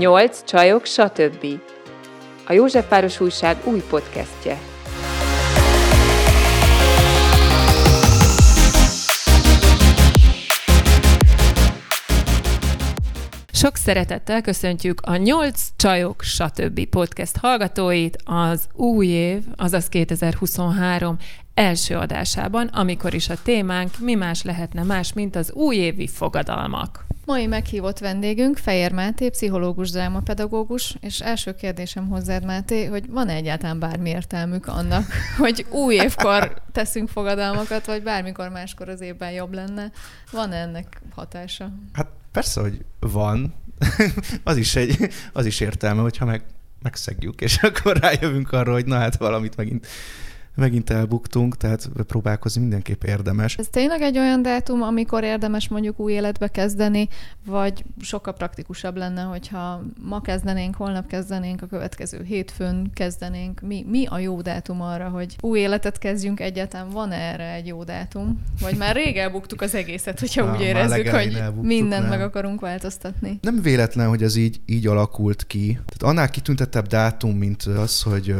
Nyolc csajok, stb. A Józsefváros Újság új podcastje. Sok szeretettel köszöntjük a Nyolc Csajok, stb. podcast hallgatóit az új év, azaz 2023 első adásában, amikor is a témánk mi más lehetne más, mint az újévi fogadalmak. Mai meghívott vendégünk Fejer Máté, pszichológus, drámapedagógus, és első kérdésem hozzád, Máté, hogy van-e egyáltalán bármi értelmük annak, hogy új évkor teszünk fogadalmakat, vagy bármikor máskor az évben jobb lenne? Van-e ennek hatása? Hát persze, hogy van. az, is egy, az is értelme, hogyha meg, megszegjük, és akkor rájövünk arra, hogy na hát valamit megint megint elbuktunk, tehát próbálkozni mindenképp érdemes. Ez tényleg egy olyan dátum, amikor érdemes mondjuk új életbe kezdeni, vagy sokkal praktikusabb lenne, hogyha ma kezdenénk, holnap kezdenénk, a következő hétfőn kezdenénk. Mi, mi a jó dátum arra, hogy új életet kezdjünk egyáltalán? Van erre egy jó dátum? Vagy már rég elbuktuk az egészet, hogyha Na, úgy érezzük, hogy mindent nem. meg akarunk változtatni? Nem véletlen, hogy ez így, így alakult ki. Tehát annál kitüntettebb dátum, mint az, hogy,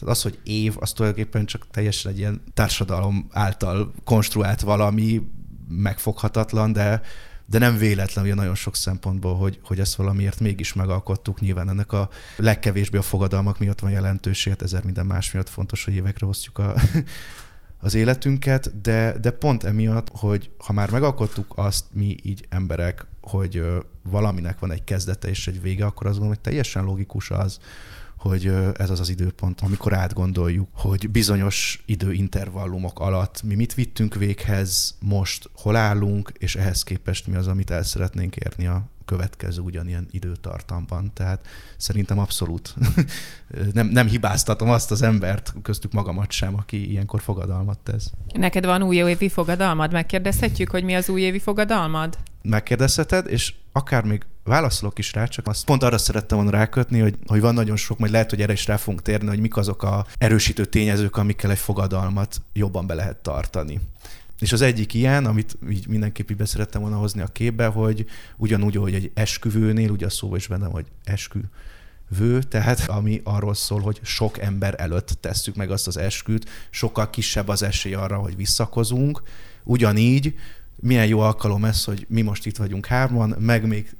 az, hogy év, az tulajdonképpen csak teljesen egy ilyen társadalom által konstruált valami, megfoghatatlan, de, de nem véletlen ugye nagyon sok szempontból, hogy, hogy ezt valamiért mégis megalkottuk. Nyilván ennek a legkevésbé a fogadalmak miatt van jelentőség, hát ezer minden más miatt fontos, hogy évekre osztjuk a, az életünket, de, de pont emiatt, hogy ha már megalkottuk azt mi így emberek, hogy valaminek van egy kezdete és egy vége, akkor azt gondolom, hogy teljesen logikus az, hogy ez az az időpont, amikor átgondoljuk, hogy bizonyos időintervallumok alatt mi mit vittünk véghez, most hol állunk, és ehhez képest mi az, amit el szeretnénk érni a következő ugyanilyen időtartamban. Tehát szerintem abszolút nem, nem hibáztatom azt az embert, köztük magamat sem, aki ilyenkor fogadalmat tesz. Neked van újévi fogadalmad? Megkérdezhetjük, hogy mi az újévi fogadalmad? Megkérdezheted, és akár még válaszolok is rá, csak azt pont arra szerettem volna rákötni, hogy, hogy van nagyon sok, majd lehet, hogy erre is rá fogunk térni, hogy mik azok a erősítő tényezők, amikkel egy fogadalmat jobban be lehet tartani. És az egyik ilyen, amit így mindenképp be szerettem volna hozni a képbe, hogy ugyanúgy, hogy egy esküvőnél, ugye a szóval is benne, hogy eskü, vő, tehát ami arról szól, hogy sok ember előtt tesszük meg azt az esküt, sokkal kisebb az esély arra, hogy visszakozunk. Ugyanígy milyen jó alkalom ez, hogy mi most itt vagyunk hárman, meg még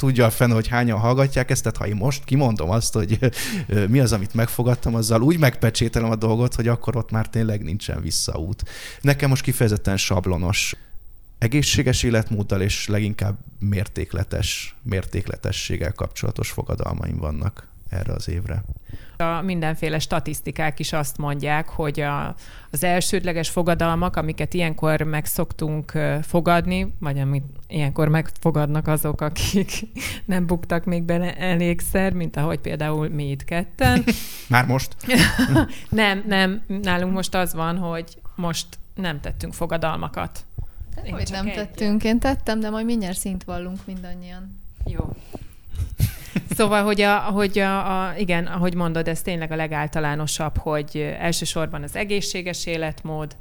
tudja a fene, hogy hányan hallgatják ezt, tehát ha én most kimondom azt, hogy mi az, amit megfogadtam, azzal úgy megpecsételem a dolgot, hogy akkor ott már tényleg nincsen visszaút. Nekem most kifejezetten sablonos egészséges életmóddal és leginkább mértékletes, mértékletességgel kapcsolatos fogadalmaim vannak erre az évre. A mindenféle statisztikák is azt mondják, hogy a, az elsődleges fogadalmak, amiket ilyenkor meg szoktunk fogadni, vagy amit ilyenkor megfogadnak azok, akik nem buktak még bele elégszer, mint ahogy például mi itt ketten. Már most? nem, nem. Nálunk most az van, hogy most nem tettünk fogadalmakat. Én hogy nem egy tettünk? Én tettem, de majd mindjárt szint vallunk mindannyian. Jó. Szóval, hogy, a, hogy a, a, igen, ahogy mondod, ez tényleg a legáltalánosabb, hogy elsősorban az egészséges életmód,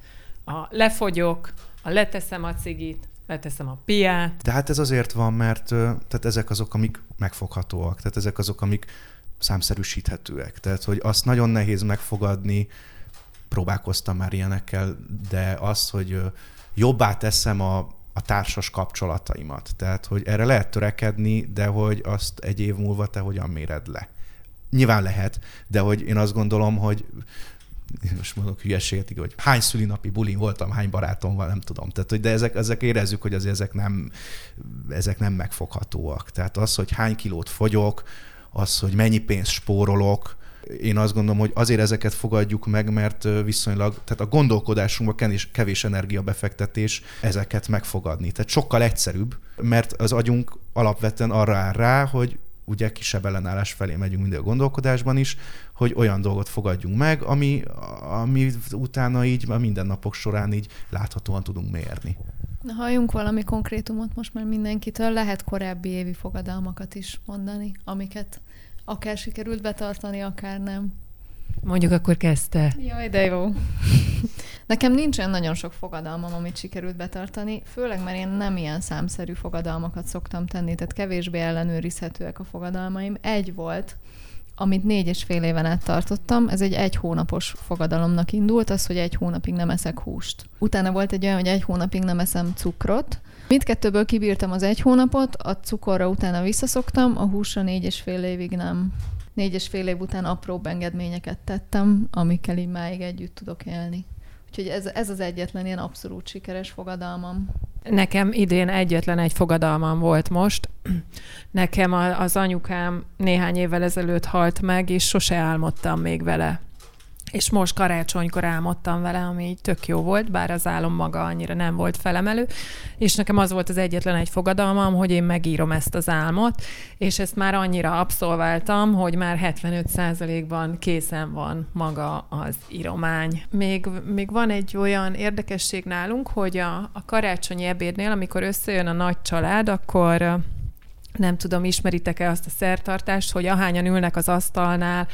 a lefogyok, a leteszem a cigit, leteszem a piát. De hát ez azért van, mert tehát ezek azok, amik megfoghatóak, tehát ezek azok, amik számszerűsíthetőek. Tehát, hogy azt nagyon nehéz megfogadni, próbálkoztam már ilyenekkel, de az, hogy jobbá teszem a a társas kapcsolataimat. Tehát, hogy erre lehet törekedni, de hogy azt egy év múlva te hogyan méred le. Nyilván lehet, de hogy én azt gondolom, hogy most mondok hülyeséget, hogy hány szülinapi bulin voltam, hány barátom van, nem tudom. Tehát, hogy de ezek, ezek érezzük, hogy azért ezek nem, ezek nem megfoghatóak. Tehát az, hogy hány kilót fogyok, az, hogy mennyi pénzt spórolok, én azt gondolom, hogy azért ezeket fogadjuk meg, mert viszonylag, tehát a gondolkodásunkban kevés, kevés energiabefektetés ezeket megfogadni. Tehát sokkal egyszerűbb, mert az agyunk alapvetően arra áll rá, hogy ugye kisebb ellenállás felé megyünk mindig a gondolkodásban is, hogy olyan dolgot fogadjunk meg, ami, ami utána így a mindennapok során így láthatóan tudunk mérni. Na, halljunk valami konkrétumot most már mindenkitől. Lehet korábbi évi fogadalmakat is mondani, amiket akár sikerült betartani, akár nem. Mondjuk akkor kezdte. Jaj, de jó. Nekem nincs olyan nagyon sok fogadalmam, amit sikerült betartani, főleg mert én nem ilyen számszerű fogadalmakat szoktam tenni, tehát kevésbé ellenőrizhetőek a fogadalmaim. Egy volt, amit négy és fél éven át tartottam, ez egy egy hónapos fogadalomnak indult, az, hogy egy hónapig nem eszek húst. Utána volt egy olyan, hogy egy hónapig nem eszem cukrot, Mindkettőből kibírtam az egy hónapot, a cukorra utána visszaszoktam, a húsra négy és fél évig nem. Négy és fél év után apró engedményeket tettem, amikkel így máig együtt tudok élni. Úgyhogy ez, ez az egyetlen ilyen abszolút sikeres fogadalmam. Nekem idén egyetlen egy fogadalmam volt most. Nekem az anyukám néhány évvel ezelőtt halt meg, és sose álmodtam még vele és most karácsonykor álmodtam vele, ami így tök jó volt, bár az álom maga annyira nem volt felemelő, és nekem az volt az egyetlen egy fogadalmam, hogy én megírom ezt az álmot, és ezt már annyira abszolváltam, hogy már 75%-ban készen van maga az íromány. Még, még van egy olyan érdekesség nálunk, hogy a, a karácsonyi ebédnél, amikor összejön a nagy család, akkor nem tudom, ismeritek-e azt a szertartást, hogy ahányan ülnek az asztalnál,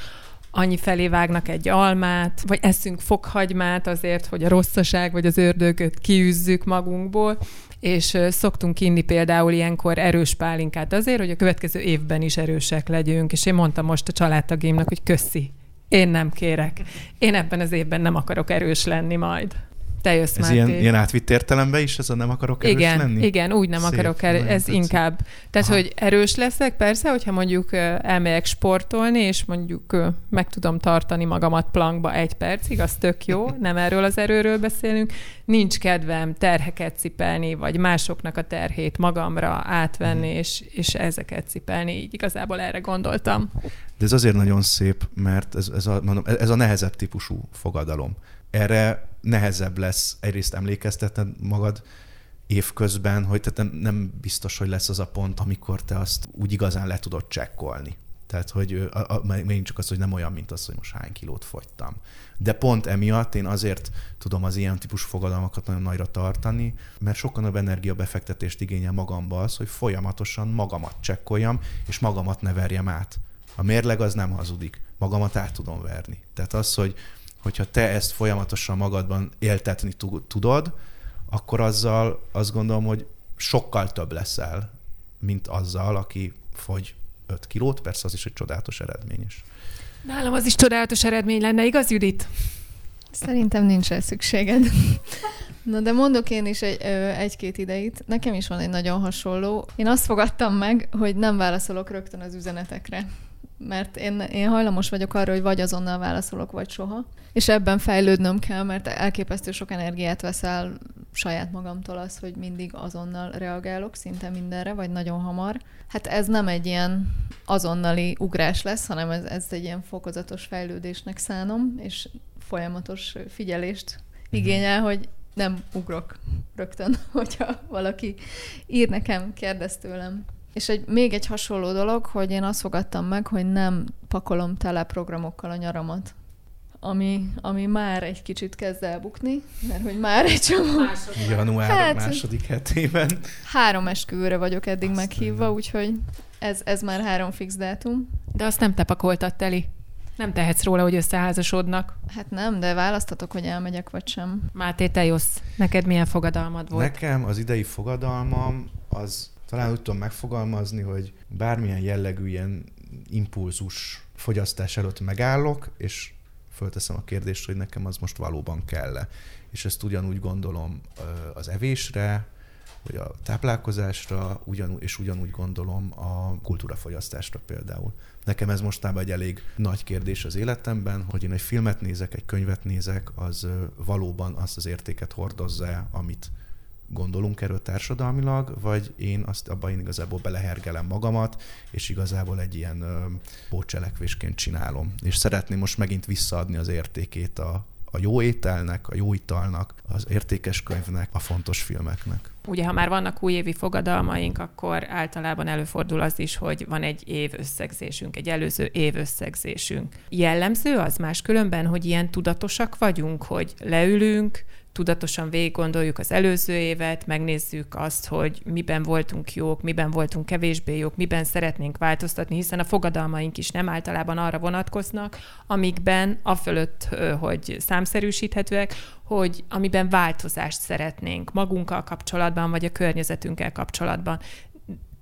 annyi felé vágnak egy almát, vagy eszünk fokhagymát azért, hogy a rosszaság vagy az ördögöt kiűzzük magunkból, és szoktunk inni például ilyenkor erős pálinkát azért, hogy a következő évben is erősek legyünk, és én mondtam most a családtagjaimnak, hogy köszi, én nem kérek. Én ebben az évben nem akarok erős lenni majd. Te jössz, Ez ilyen, ilyen átvitt értelemben is, ez a nem akarok erős igen, lenni? Igen, úgy nem Szép, akarok erős, ez tetszik. inkább. Tehát, Aha. hogy erős leszek, persze, hogyha mondjuk elmegyek sportolni, és mondjuk meg tudom tartani magamat plankba egy percig, az tök jó, nem erről az erőről beszélünk. Nincs kedvem terheket cipelni, vagy másoknak a terhét magamra átvenni, hmm. és, és ezeket cipelni. Így igazából erre gondoltam. De ez azért nagyon szép, mert ez, ez, a, mondom, ez a nehezebb típusú fogadalom erre nehezebb lesz egyrészt emlékeztetned magad évközben, hogy tehát nem, nem biztos, hogy lesz az a pont, amikor te azt úgy igazán le tudod csekkolni. Tehát, hogy a, a, csak az, hogy nem olyan, mint az, hogy most hány kilót fogytam. De pont emiatt én azért tudom az ilyen típusú fogadalmakat nagyon nagyra tartani, mert sokkal nagyobb energiabefektetést igényel magamba az, hogy folyamatosan magamat csekkoljam, és magamat ne verjem át. A mérleg az nem hazudik. Magamat át tudom verni. Tehát az, hogy hogyha te ezt folyamatosan magadban éltetni tudod, akkor azzal azt gondolom, hogy sokkal több leszel, mint azzal, aki fogy 5 kilót, persze az is egy csodálatos eredmény is. Nálam az is csodálatos eredmény lenne, igaz, Judit? Szerintem nincs rá szükséged. Na de mondok én is egy, egy-két ideit. Nekem is van egy nagyon hasonló. Én azt fogadtam meg, hogy nem válaszolok rögtön az üzenetekre mert én, én hajlamos vagyok arra, hogy vagy azonnal válaszolok, vagy soha. És ebben fejlődnöm kell, mert elképesztő sok energiát veszel saját magamtól az, hogy mindig azonnal reagálok szinte mindenre, vagy nagyon hamar. Hát ez nem egy ilyen azonnali ugrás lesz, hanem ez, ez egy ilyen fokozatos fejlődésnek szánom, és folyamatos figyelést mhm. igényel, hogy nem ugrok rögtön, hogyha valaki ír nekem, kérdez tőlem. És egy, még egy hasonló dolog, hogy én azt fogadtam meg, hogy nem pakolom tele programokkal a nyaramat. Ami, ami már egy kicsit kezd elbukni, mert hogy már egy csomó... Január hát, második hetében. Három esküvőre vagyok eddig azt meghívva, úgyhogy ez, ez már három fix dátum. De azt nem te pakoltad teli. Nem tehetsz róla, hogy összeházasodnak. Hát nem, de választatok, hogy elmegyek, vagy sem. Máté, te jössz. Neked milyen fogadalmad volt? Nekem az idei fogadalmam az talán úgy tudom megfogalmazni, hogy bármilyen jellegű ilyen impulzus fogyasztás előtt megállok, és fölteszem a kérdést, hogy nekem az most valóban kell-e. És ezt ugyanúgy gondolom az evésre, vagy a táplálkozásra, ugyanúgy, és ugyanúgy gondolom a kultúrafogyasztásra például. Nekem ez mostában egy elég nagy kérdés az életemben, hogy én egy filmet nézek, egy könyvet nézek, az valóban azt az értéket hordozza, amit gondolunk erről társadalmilag, vagy én azt abban én igazából belehergelem magamat, és igazából egy ilyen pócselekvésként csinálom. És szeretném most megint visszaadni az értékét a, a jó ételnek, a jó italnak, az értékes könyvnek, a fontos filmeknek. Ugye, ha már vannak újévi fogadalmaink, akkor általában előfordul az is, hogy van egy év összegzésünk, egy előző év összegzésünk. Jellemző az máskülönben, hogy ilyen tudatosak vagyunk, hogy leülünk, tudatosan végig gondoljuk az előző évet, megnézzük azt, hogy miben voltunk jók, miben voltunk kevésbé jók, miben szeretnénk változtatni, hiszen a fogadalmaink is nem általában arra vonatkoznak, amikben, afölött, hogy számszerűsíthetőek, hogy amiben változást szeretnénk magunkkal kapcsolatban, vagy a környezetünkkel kapcsolatban.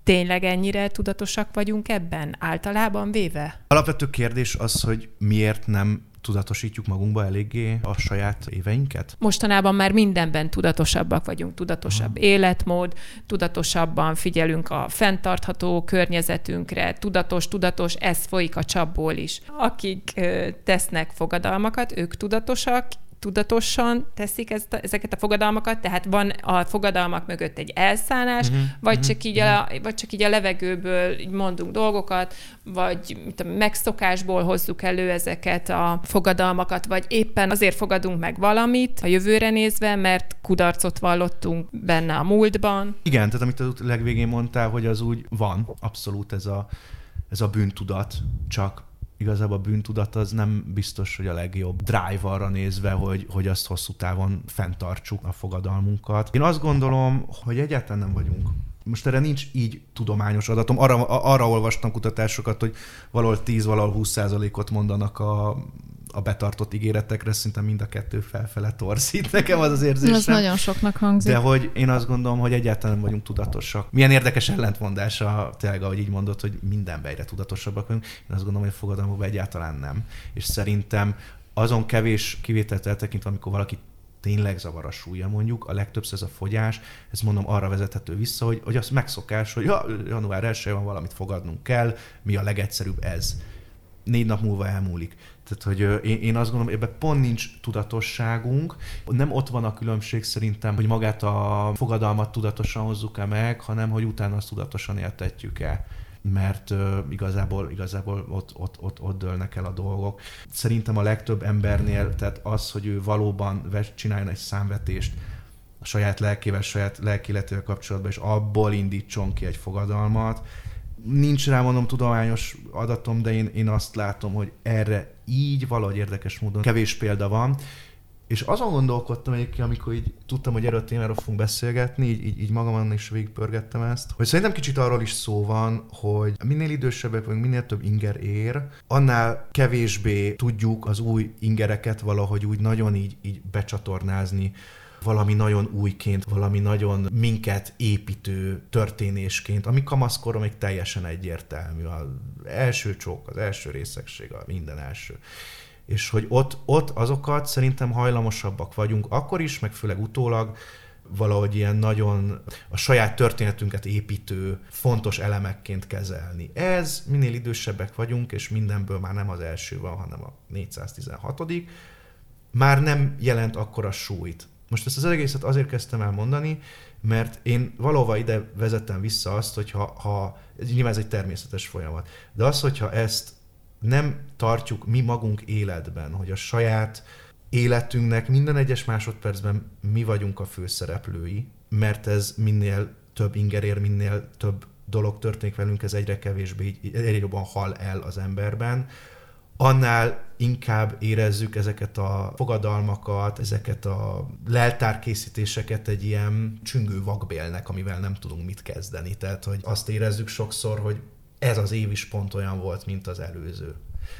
Tényleg ennyire tudatosak vagyunk ebben, általában véve? Alapvető kérdés az, hogy miért nem tudatosítjuk magunkba eléggé a saját éveinket? Mostanában már mindenben tudatosabbak vagyunk, tudatosabb Aha. életmód, tudatosabban figyelünk a fenntartható környezetünkre, tudatos, tudatos, ez folyik a csapból is. Akik ö, tesznek fogadalmakat, ők tudatosak, tudatosan teszik ezt a, ezeket a fogadalmakat, tehát van a fogadalmak mögött egy elszánás, uh-huh, vagy, uh-huh, csak így uh-huh. a, vagy csak így a levegőből így mondunk dolgokat, vagy mit a megszokásból hozzuk elő ezeket a fogadalmakat, vagy éppen azért fogadunk meg valamit a jövőre nézve, mert kudarcot vallottunk benne a múltban. Igen, tehát amit a legvégén mondtál, hogy az úgy van, abszolút ez a, ez a bűntudat, csak igazából a bűntudat az nem biztos, hogy a legjobb drive arra nézve, hogy, hogy azt hosszú távon fenntartsuk a fogadalmunkat. Én azt gondolom, hogy egyáltalán nem vagyunk most erre nincs így tudományos adatom. Arra, arra olvastam kutatásokat, hogy valahol 10, valahol 20 százalékot mondanak a a betartott ígéretekre szinte mind a kettő felfele torzít. Nekem az az érzésem. Ez nagyon soknak hangzik. De hogy én azt gondolom, hogy egyáltalán nem vagyunk tudatosak. Milyen érdekes ellentmondása, tényleg, ahogy így mondod, hogy mindenben egyre tudatosabbak vagyunk. Én azt gondolom, hogy a fogadalmakban egyáltalán nem. És szerintem azon kevés kivételt eltekintve, amikor valaki tényleg zavar a súlya mondjuk, a legtöbbször ez a fogyás, ez mondom arra vezethető vissza, hogy, hogy az megszokás, hogy ja, január 1 van, valamit fogadnunk kell, mi a legegyszerűbb ez. Négy nap múlva elmúlik. Tehát, hogy én, én azt gondolom, ebben pont nincs tudatosságunk. Nem ott van a különbség szerintem, hogy magát a fogadalmat tudatosan hozzuk-e meg, hanem hogy utána azt tudatosan értetjük-e mert uh, igazából, igazából ott, ott, ott, ott dőlnek el a dolgok. Szerintem a legtöbb embernél, tehát az, hogy ő valóban csináljon egy számvetést a saját lelkével, saját lelkéletével kapcsolatban, és abból indítson ki egy fogadalmat, nincs rá mondom tudományos adatom, de én, én azt látom, hogy erre így valahogy érdekes módon kevés példa van. És azon gondolkodtam egyébként, amikor így tudtam, hogy erről a témáról fogunk beszélgetni, így, így, magamon is végigpörgettem ezt, hogy szerintem kicsit arról is szó van, hogy minél idősebbek vagyunk, minél több inger ér, annál kevésbé tudjuk az új ingereket valahogy úgy nagyon így, így becsatornázni valami nagyon újként, valami nagyon minket építő történésként, ami kamaszkoron még teljesen egyértelmű. Az első csók, az első részegség, a minden első és hogy ott, ott azokat szerintem hajlamosabbak vagyunk, akkor is, meg főleg utólag, valahogy ilyen nagyon a saját történetünket építő, fontos elemekként kezelni. Ez minél idősebbek vagyunk, és mindenből már nem az első van, hanem a 416 már nem jelent akkora súlyt. Most ezt az egészet azért kezdtem el mondani, mert én valóban ide vezettem vissza azt, hogy ha, ha nyilván ez egy természetes folyamat, de az, hogyha ezt nem tartjuk mi magunk életben, hogy a saját életünknek minden egyes másodpercben mi vagyunk a főszereplői, mert ez minél több ingerér, minél több dolog történik velünk, ez egyre kevésbé, egyre jobban hal el az emberben, annál inkább érezzük ezeket a fogadalmakat, ezeket a leltárkészítéseket egy ilyen csüngő vakbélnek, amivel nem tudunk mit kezdeni. Tehát, hogy azt érezzük sokszor, hogy ez az év is pont olyan volt, mint az előző.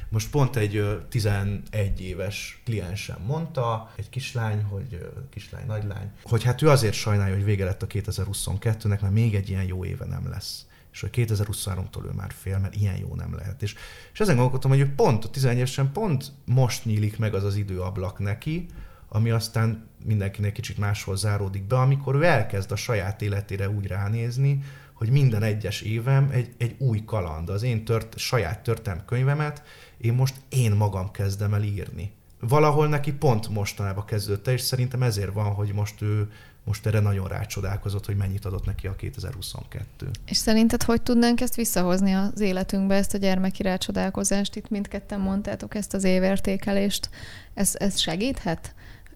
Most pont egy 11 éves kliensem mondta, egy kislány, hogy kislány, nagylány, hogy hát ő azért sajnálja, hogy vége lett a 2022-nek, mert még egy ilyen jó éve nem lesz és hogy 2023-tól ő már fél, mert ilyen jó nem lehet. És, és ezen gondolkodtam, hogy pont a 11 évesen pont most nyílik meg az az időablak neki, ami aztán mindenkinek kicsit máshol záródik be, amikor ő elkezd a saját életére úgy ránézni, hogy minden egyes évem egy, egy új kaland. Az én tört, saját történelmi könyvemet én most én magam kezdem el írni. Valahol neki pont mostanában kezdődte, és szerintem ezért van, hogy most ő most erre nagyon rácsodálkozott, hogy mennyit adott neki a 2022. És szerinted hogy tudnánk ezt visszahozni az életünkbe, ezt a gyermeki rácsodálkozást? Itt mindketten mondtátok ezt az évértékelést. Ez, ez segíthet?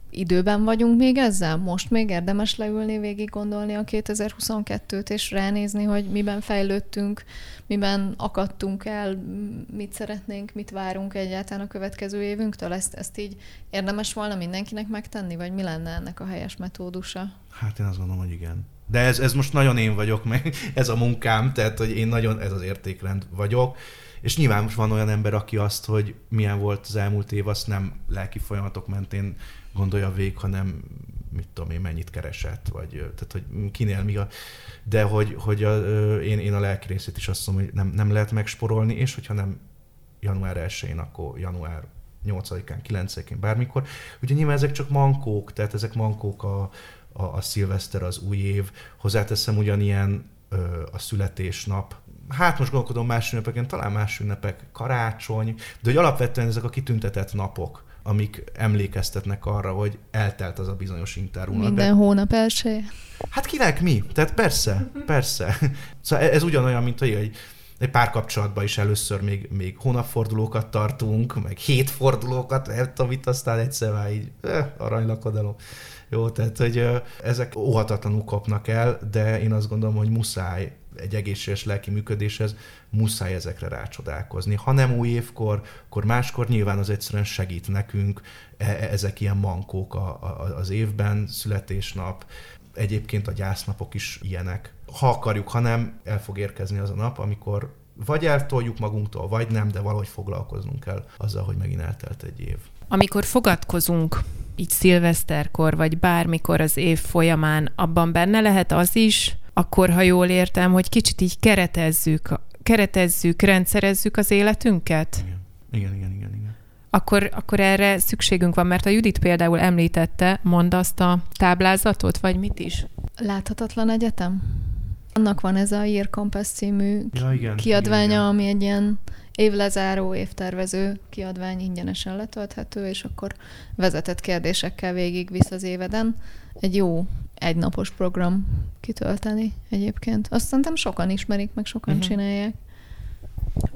Időben vagyunk még ezzel? Most még érdemes leülni, végig gondolni a 2022-t, és ránézni, hogy miben fejlődtünk, miben akadtunk el, mit szeretnénk, mit várunk egyáltalán a következő évünktől? Ezt, ezt így érdemes volna mindenkinek megtenni, vagy mi lenne ennek a helyes metódusa? Hát én azt gondolom, hogy igen. De ez, ez most nagyon én vagyok, meg ez a munkám, tehát hogy én nagyon ez az értékrend vagyok. És nyilván most van olyan ember, aki azt, hogy milyen volt az elmúlt év, azt nem lelki folyamatok mentén gondolja végig, hanem mit tudom én, mennyit keresett, vagy tehát, hogy kinél mi a... De hogy, hogy a, én, én a lelki részét is azt mondom, hogy nem, nem lehet megsporolni, és hogyha nem január 1-én, akkor január 8-án, 9-én, bármikor. Ugye nyilván ezek csak mankók, tehát ezek mankók a, a, a szilveszter, az új év. Hozzáteszem ugyanilyen ö, a születésnap, hát most gondolkodom más ünnepeken, talán más ünnepek, karácsony, de hogy alapvetően ezek a kitüntetett napok, amik emlékeztetnek arra, hogy eltelt az a bizonyos interrúna. Minden de... hónap első. Hát kinek mi? Tehát persze, persze. Szóval ez ugyanolyan, mint hogy egy, egy párkapcsolatban is először még, még hónapfordulókat tartunk, meg hétfordulókat, nem tudom, itt aztán egyszer már így eh, aranylakodalom. Jó, tehát hogy ezek óhatatlanul kapnak el, de én azt gondolom, hogy muszáj egy egészséges lelki működéshez muszáj ezekre rácsodálkozni. Ha nem új évkor, akkor máskor nyilván az egyszerűen segít nekünk, e, e, ezek ilyen mankók a, a, az évben, születésnap, egyébként a gyásznapok is ilyenek. Ha akarjuk, ha nem, el fog érkezni az a nap, amikor vagy eltoljuk magunktól, vagy nem, de valahogy foglalkoznunk kell azzal, hogy megint eltelt egy év. Amikor fogadkozunk így szilveszterkor, vagy bármikor az év folyamán, abban benne lehet az is, akkor, ha jól értem, hogy kicsit így keretezzük, keretezzük, rendszerezzük az életünket? Igen, igen, igen, igen. igen. Akkor, akkor erre szükségünk van, mert a Judit például említette, mond azt a táblázatot, vagy mit is? Láthatatlan egyetem? Annak van ez a Year Compass című ja, igen, kiadványa, igen, igen. ami egy ilyen évlezáró, évtervező kiadvány ingyenesen letölthető, és akkor vezetett kérdésekkel végig visz az éveden. Egy jó egynapos program kitölteni egyébként. Azt szerintem sokan ismerik, meg sokan uh-huh. csinálják.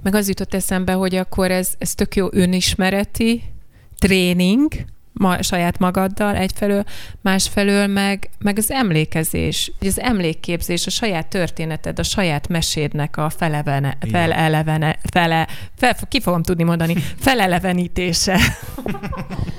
Meg az jutott eszembe, hogy akkor ez, ez tök jó önismereti tréning, ma, saját magaddal egyfelől, másfelől meg, meg az emlékezés, az emlékképzés, a saját történeted, a saját mesédnek a felevene, felelevene, fele, fel, ki fogom tudni mondani, felelevenítése.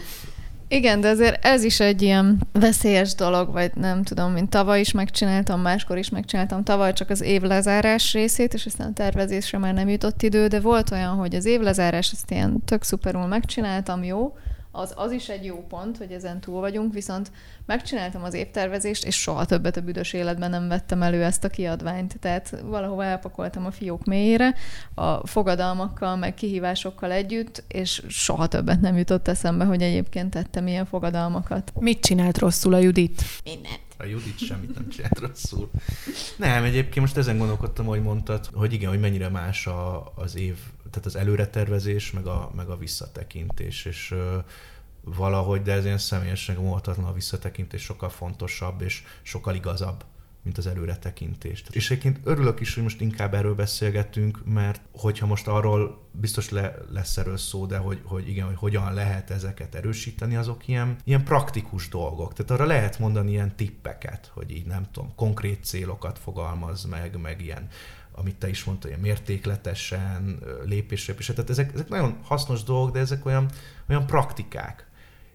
Igen, de azért ez is egy ilyen veszélyes dolog, vagy nem tudom, mint tavaly is megcsináltam, máskor is megcsináltam, tavaly csak az évlezárás részét, és aztán a tervezésre már nem jutott idő, de volt olyan, hogy az évlezárás, ezt ilyen tök szuperul megcsináltam, jó, az, az is egy jó pont, hogy ezen túl vagyunk, viszont megcsináltam az évtervezést, és soha többet a büdös életben nem vettem elő ezt a kiadványt. Tehát valahova elpakoltam a fiók mélyére, a fogadalmakkal, meg kihívásokkal együtt, és soha többet nem jutott eszembe, hogy egyébként tettem ilyen fogadalmakat. Mit csinált rosszul a Judit? Mindent. A Judit semmit nem csinált rosszul. Nem, egyébként most ezen gondolkodtam, hogy mondtad, hogy igen, hogy mennyire más a, az év tehát az előretervezés, meg a, meg a visszatekintés, és ö, valahogy, de ez ilyen személyesen módhatatlan a visszatekintés sokkal fontosabb, és sokkal igazabb, mint az előretekintés. És egyébként örülök is, hogy most inkább erről beszélgetünk, mert hogyha most arról biztos le, lesz erről szó, de hogy, hogy igen, hogy hogyan lehet ezeket erősíteni, azok ilyen, ilyen praktikus dolgok. Tehát arra lehet mondani ilyen tippeket, hogy így nem tudom, konkrét célokat fogalmaz meg, meg ilyen amit te is mondtad, ilyen mértékletesen, lépésre lépésre. Tehát ezek, ezek nagyon hasznos dolgok, de ezek olyan, olyan praktikák.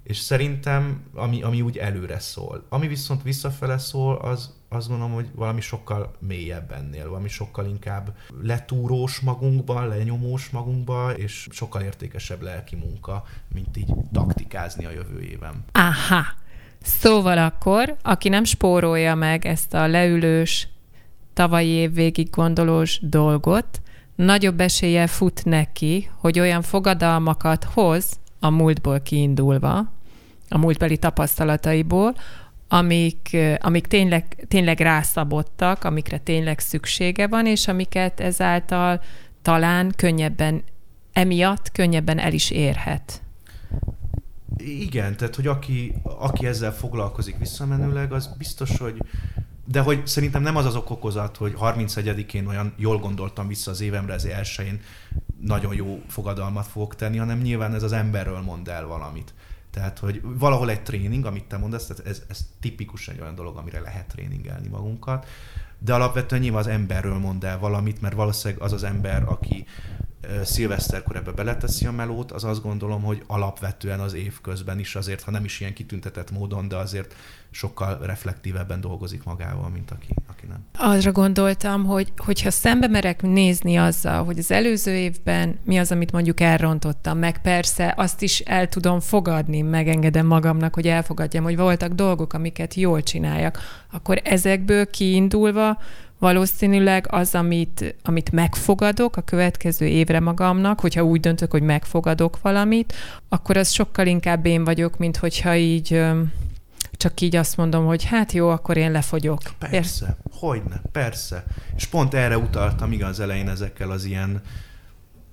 És szerintem, ami, ami úgy előre szól. Ami viszont visszafele szól, az azt gondolom, hogy valami sokkal mélyebb ennél, valami sokkal inkább letúrós magunkba, lenyomós magunkba, és sokkal értékesebb lelki munka, mint így taktikázni a jövő éven. Aha! Szóval akkor, aki nem spórolja meg ezt a leülős, tavalyi év végig gondolós dolgot, nagyobb eséllyel fut neki, hogy olyan fogadalmakat hoz a múltból kiindulva, a múltbeli tapasztalataiból, amik, amik tényleg, tényleg rászabottak, amikre tényleg szüksége van, és amiket ezáltal talán könnyebben, emiatt könnyebben el is érhet. Igen, tehát hogy aki, aki ezzel foglalkozik visszamenőleg, az biztos, hogy de hogy szerintem nem az az okokozat, hogy 31-én olyan jól gondoltam vissza az évemre, az elsőjén nagyon jó fogadalmat fogok tenni, hanem nyilván ez az emberről mond el valamit. Tehát, hogy valahol egy tréning, amit te mondasz, tehát ez, ez tipikusan egy olyan dolog, amire lehet tréningelni magunkat, de alapvetően nyilván az emberről mond el valamit, mert valószínűleg az az ember, aki szilveszterkor ebbe beleteszi a melót, az azt gondolom, hogy alapvetően az év közben is azért, ha nem is ilyen kitüntetett módon, de azért sokkal reflektívebben dolgozik magával, mint aki, aki nem. Arra gondoltam, hogy hogyha szembe merek nézni azzal, hogy az előző évben mi az, amit mondjuk elrontottam, meg persze azt is el tudom fogadni, megengedem magamnak, hogy elfogadjam, hogy voltak dolgok, amiket jól csináljak, akkor ezekből kiindulva valószínűleg az, amit, amit megfogadok a következő évre magamnak, hogyha úgy döntök, hogy megfogadok valamit, akkor az sokkal inkább én vagyok, mint hogyha így csak így azt mondom, hogy hát jó, akkor én lefogyok. Persze, Ér? hogyne, persze. És pont erre utaltam igaz az elején ezekkel az ilyen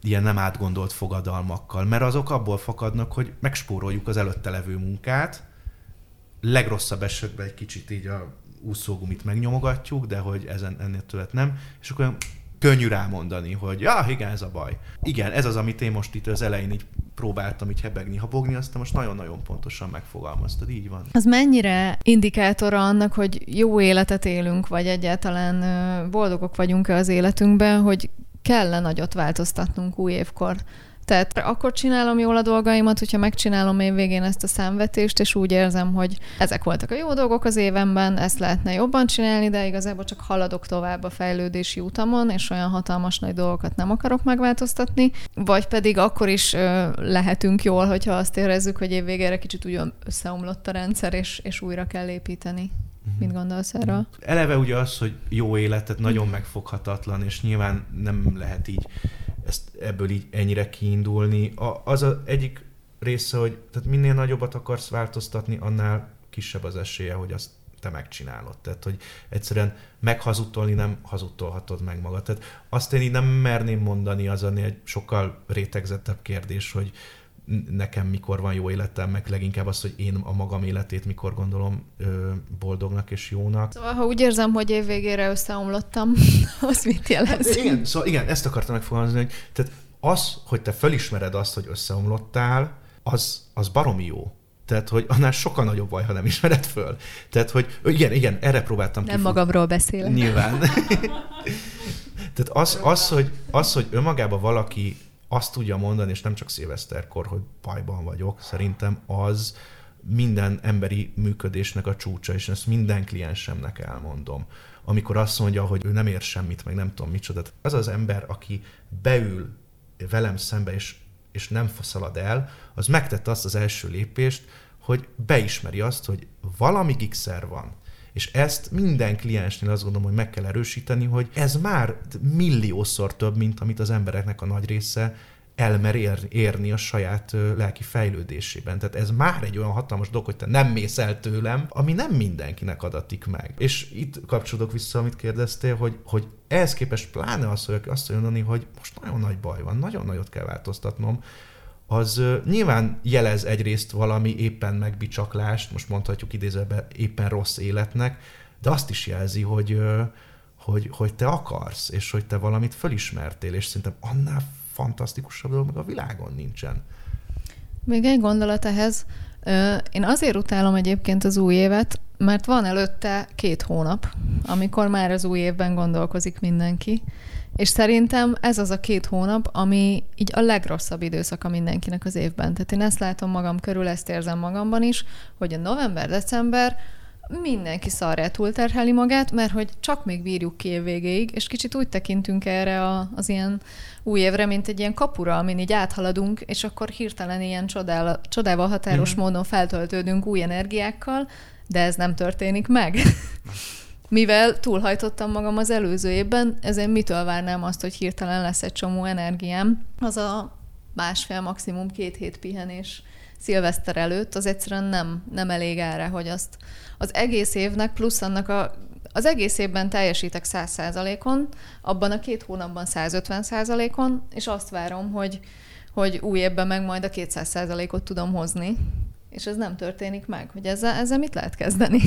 ilyen nem átgondolt fogadalmakkal, mert azok abból fakadnak, hogy megspóroljuk az előtte levő munkát, legrosszabb esetben egy kicsit így a úszógumit megnyomogatjuk, de hogy ezen, ennél többet nem, és akkor könnyű rámondani, hogy ja, igen, ez a baj. Igen, ez az, amit én most itt az elején így próbáltam így hebegni, habogni, azt most nagyon-nagyon pontosan megfogalmaztad, így van. Az mennyire indikátora annak, hogy jó életet élünk, vagy egyáltalán boldogok vagyunk-e az életünkben, hogy kell nagyot változtatnunk új évkor? Tehát akkor csinálom jól a dolgaimat, hogyha megcsinálom év végén ezt a számvetést, és úgy érzem, hogy ezek voltak a jó dolgok az évemben, ezt lehetne jobban csinálni, de igazából csak haladok tovább a fejlődési utamon, és olyan hatalmas nagy dolgokat nem akarok megváltoztatni. Vagy pedig akkor is ö, lehetünk jól, hogyha azt érezzük, hogy év végére kicsit úgy összeomlott a rendszer, és, és újra kell építeni. Mhm. Mit gondolsz erről? Eleve ugye az, hogy jó életet nagyon megfoghatatlan, és nyilván nem lehet így ezt ebből így ennyire kiindulni. A, az az egyik része, hogy tehát minél nagyobbat akarsz változtatni, annál kisebb az esélye, hogy azt te megcsinálod. Tehát, hogy egyszerűen meghazudtolni nem hazudtolhatod meg magad. Tehát azt én így nem merném mondani, az egy sokkal rétegzettebb kérdés, hogy nekem mikor van jó életem, meg leginkább az, hogy én a magam életét mikor gondolom ö, boldognak és jónak. Szóval, ha úgy érzem, hogy év végére összeomlottam, az mit jelent? Hát, igen, szóval igen, ezt akartam megfogalmazni, hogy tehát az, hogy te felismered azt, hogy összeomlottál, az, az baromi jó. Tehát, hogy annál sokkal nagyobb baj, ha nem ismered föl. Tehát, hogy igen, igen, erre próbáltam Nem kifog... magamról beszélek. Nyilván. Tehát az, az, hogy, az, hogy önmagában valaki azt tudja mondani, és nem csak szilveszterkor, hogy bajban vagyok, szerintem az minden emberi működésnek a csúcsa, és ezt minden kliensemnek elmondom. Amikor azt mondja, hogy ő nem ér semmit, meg nem tudom micsoda. Az az ember, aki beül velem szembe, és, és nem szalad el, az megtette azt az első lépést, hogy beismeri azt, hogy valami gigszer van. És ezt minden kliensnél azt gondolom, hogy meg kell erősíteni, hogy ez már milliószor több, mint amit az embereknek a nagy része elmer érni a saját lelki fejlődésében. Tehát ez már egy olyan hatalmas dolog, hogy te nem mész el tőlem, ami nem mindenkinek adatik meg. És itt kapcsolódok vissza, amit kérdeztél, hogy, hogy ehhez képest pláne az, hogy azt mondani, hogy most nagyon nagy baj van, nagyon nagyot kell változtatnom, az nyilván jelez egyrészt valami éppen megbicsaklást, most mondhatjuk idézőben éppen rossz életnek, de azt is jelzi, hogy, hogy, hogy te akarsz, és hogy te valamit fölismertél, és szerintem annál fantasztikusabb dolog meg a világon nincsen. Még egy gondolat ehhez. Én azért utálom egyébként az új évet, mert van előtte két hónap, amikor már az új évben gondolkozik mindenki. És szerintem ez az a két hónap, ami így a legrosszabb időszaka mindenkinek az évben. Tehát én ezt látom magam körül, ezt érzem magamban is, hogy a november-december mindenki szarrá túlterheli magát, mert hogy csak még bírjuk ki végéig, és kicsit úgy tekintünk erre a, az ilyen új évre, mint egy ilyen kapura, amin így áthaladunk, és akkor hirtelen ilyen csodál, csodával határos mm-hmm. módon feltöltődünk új energiákkal, de ez nem történik meg. Mivel túlhajtottam magam az előző évben, ezért mitől várnám azt, hogy hirtelen lesz egy csomó energiám? Az a másfél, maximum két hét pihenés szilveszter előtt, az egyszerűen nem, nem elég erre, hogy azt az egész évnek plusz annak a az egész évben teljesítek 100%-on, abban a két hónapban 150%-on, és azt várom, hogy, hogy új évben meg majd a 200%-ot tudom hozni. És ez nem történik meg. Hogy ezzel, ezzel mit lehet kezdeni?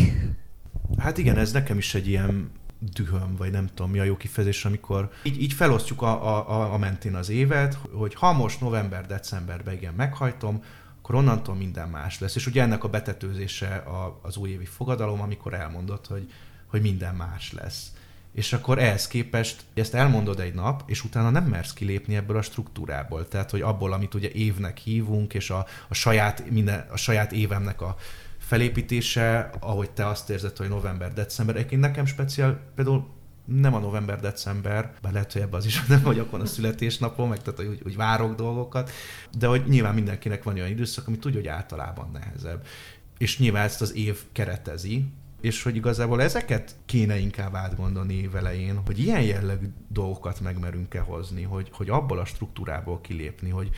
Hát igen, ez nekem is egy ilyen dühöm, vagy nem tudom mi a jó kifejezés, amikor így, így felosztjuk a, a, a mentén az évet, hogy ha most november-decemberben igen meghajtom, akkor onnantól minden más lesz. És ugye ennek a betetőzése a, az újévi fogadalom, amikor elmondott, hogy, hogy minden más lesz. És akkor ehhez képest ezt elmondod egy nap, és utána nem mersz kilépni ebből a struktúrából. Tehát, hogy abból, amit ugye évnek hívunk, és a, a, saját, minden, a saját évemnek a felépítése, ahogy te azt érzed, hogy november-december. Egyébként nekem speciál, például nem a november-december, bár lehet, hogy ebben az is nem vagyok van a születésnapon, meg tehát, úgy, úgy várok dolgokat, de hogy nyilván mindenkinek van olyan időszak, ami tudja, hogy általában nehezebb. És nyilván ezt az év keretezi, és hogy igazából ezeket kéne inkább átgondolni évelején, hogy ilyen jellegű dolgokat megmerünk-e hozni, hogy, hogy abból a struktúrából kilépni, hogy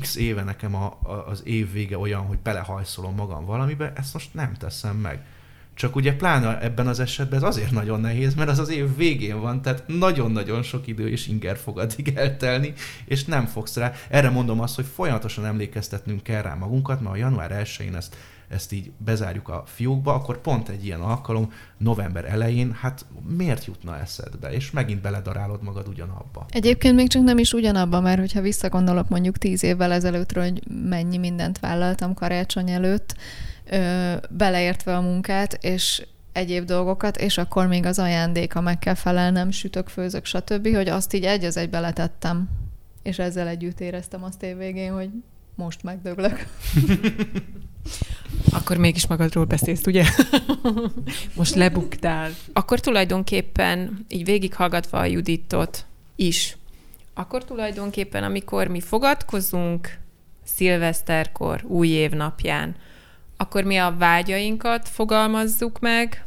x éve nekem a, a, az év vége olyan, hogy belehajszolom magam valamibe, ezt most nem teszem meg. Csak ugye pláne ebben az esetben ez azért nagyon nehéz, mert az az év végén van, tehát nagyon-nagyon sok idő és inger fog addig eltelni, és nem fogsz rá. Erre mondom azt, hogy folyamatosan emlékeztetnünk kell rá magunkat, mert a január 1-én ezt ezt így bezárjuk a fiókba, akkor pont egy ilyen alkalom november elején, hát miért jutna eszedbe? És megint beledarálod magad ugyanabba. Egyébként még csak nem is ugyanabba, mert hogyha visszagondolok mondjuk tíz évvel ezelőttről, hogy mennyi mindent vállaltam karácsony előtt, ö, beleértve a munkát, és egyéb dolgokat, és akkor még az ajándéka meg kell felelnem, sütök, főzök, stb., hogy azt így egy az egybe letettem. És ezzel együtt éreztem azt évvégén, hogy most megdöglök. Akkor mégis magadról beszélsz, ugye? Most lebuktál. Akkor tulajdonképpen, így végighallgatva a Juditot is, akkor tulajdonképpen, amikor mi fogadkozunk szilveszterkor, új év napján, akkor mi a vágyainkat fogalmazzuk meg,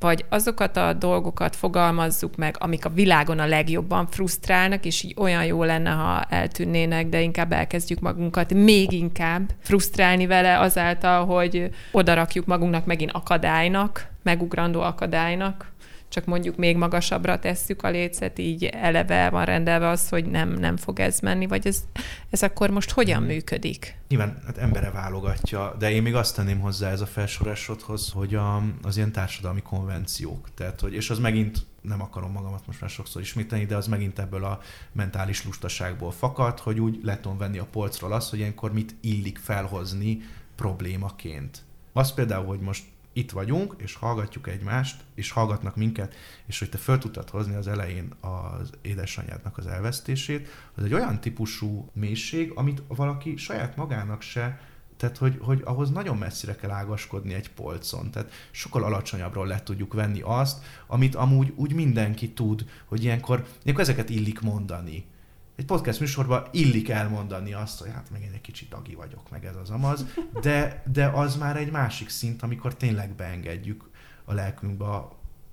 vagy azokat a dolgokat fogalmazzuk meg, amik a világon a legjobban frusztrálnak, és így olyan jó lenne, ha eltűnnének, de inkább elkezdjük magunkat még inkább frusztrálni vele azáltal, hogy odarakjuk magunknak megint akadálynak, megugrandó akadálynak, csak mondjuk még magasabbra tesszük a lécet, így eleve van rendelve az, hogy nem, nem fog ez menni, vagy ez, ez akkor most hogyan hmm. működik? Nyilván hát embere válogatja, de én még azt tenném hozzá ez a felsorásodhoz, hogy a, az ilyen társadalmi konvenciók, tehát, hogy, és az megint nem akarom magamat most már sokszor ismételni, de az megint ebből a mentális lustaságból fakad, hogy úgy le tudom venni a polcról azt, hogy ilyenkor mit illik felhozni problémaként. Az például, hogy most itt vagyunk, és hallgatjuk egymást, és hallgatnak minket, és hogy te föl tudtad hozni az elején az édesanyádnak az elvesztését, az egy olyan típusú mélység, amit valaki saját magának se tehát, hogy, hogy ahhoz nagyon messzire kell ágaskodni egy polcon. Tehát sokkal alacsonyabbról le tudjuk venni azt, amit amúgy úgy mindenki tud, hogy ilyenkor, ilyenkor ezeket illik mondani egy podcast műsorban illik elmondani azt, hogy hát meg én egy kicsit agi vagyok, meg ez az amaz, de, de az már egy másik szint, amikor tényleg beengedjük a lelkünkbe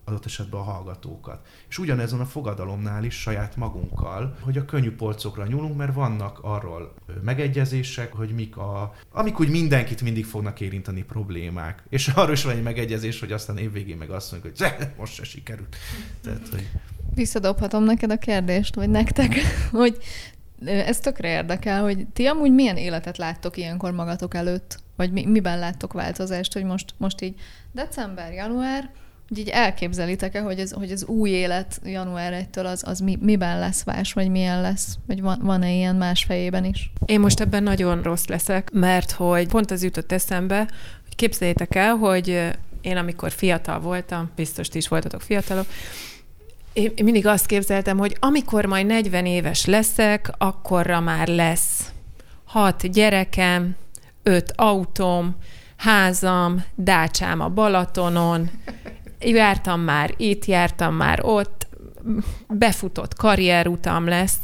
adott esetben a hallgatókat. És ugyanezon a fogadalomnál is saját magunkkal, hogy a könnyű polcokra nyúlunk, mert vannak arról megegyezések, hogy mik a... Amik úgy mindenkit mindig fognak érinteni problémák. És arról is van egy megegyezés, hogy aztán évvégén meg azt mondjuk, hogy most se sikerült. Tehát, hogy... Visszadobhatom neked a kérdést, vagy nektek, hogy ez tökre érdekel, hogy ti amúgy milyen életet láttok ilyenkor magatok előtt? Vagy mi, miben láttok változást, hogy most, most így december, január, hogy így elképzelitek-e, hogy ez, hogy ez új élet január 1-től az, az mi, miben lesz más, vagy milyen lesz? Vagy van, van-e ilyen más fejében is? Én most ebben nagyon rossz leszek, mert hogy pont az jutott eszembe, hogy képzeljétek el, hogy én amikor fiatal voltam, biztos ti is voltatok fiatalok, én mindig azt képzeltem, hogy amikor majd 40 éves leszek, akkorra már lesz hat gyerekem, öt autóm, házam, dácsám a Balatonon, jártam már itt, jártam már ott, befutott karrierutam lesz,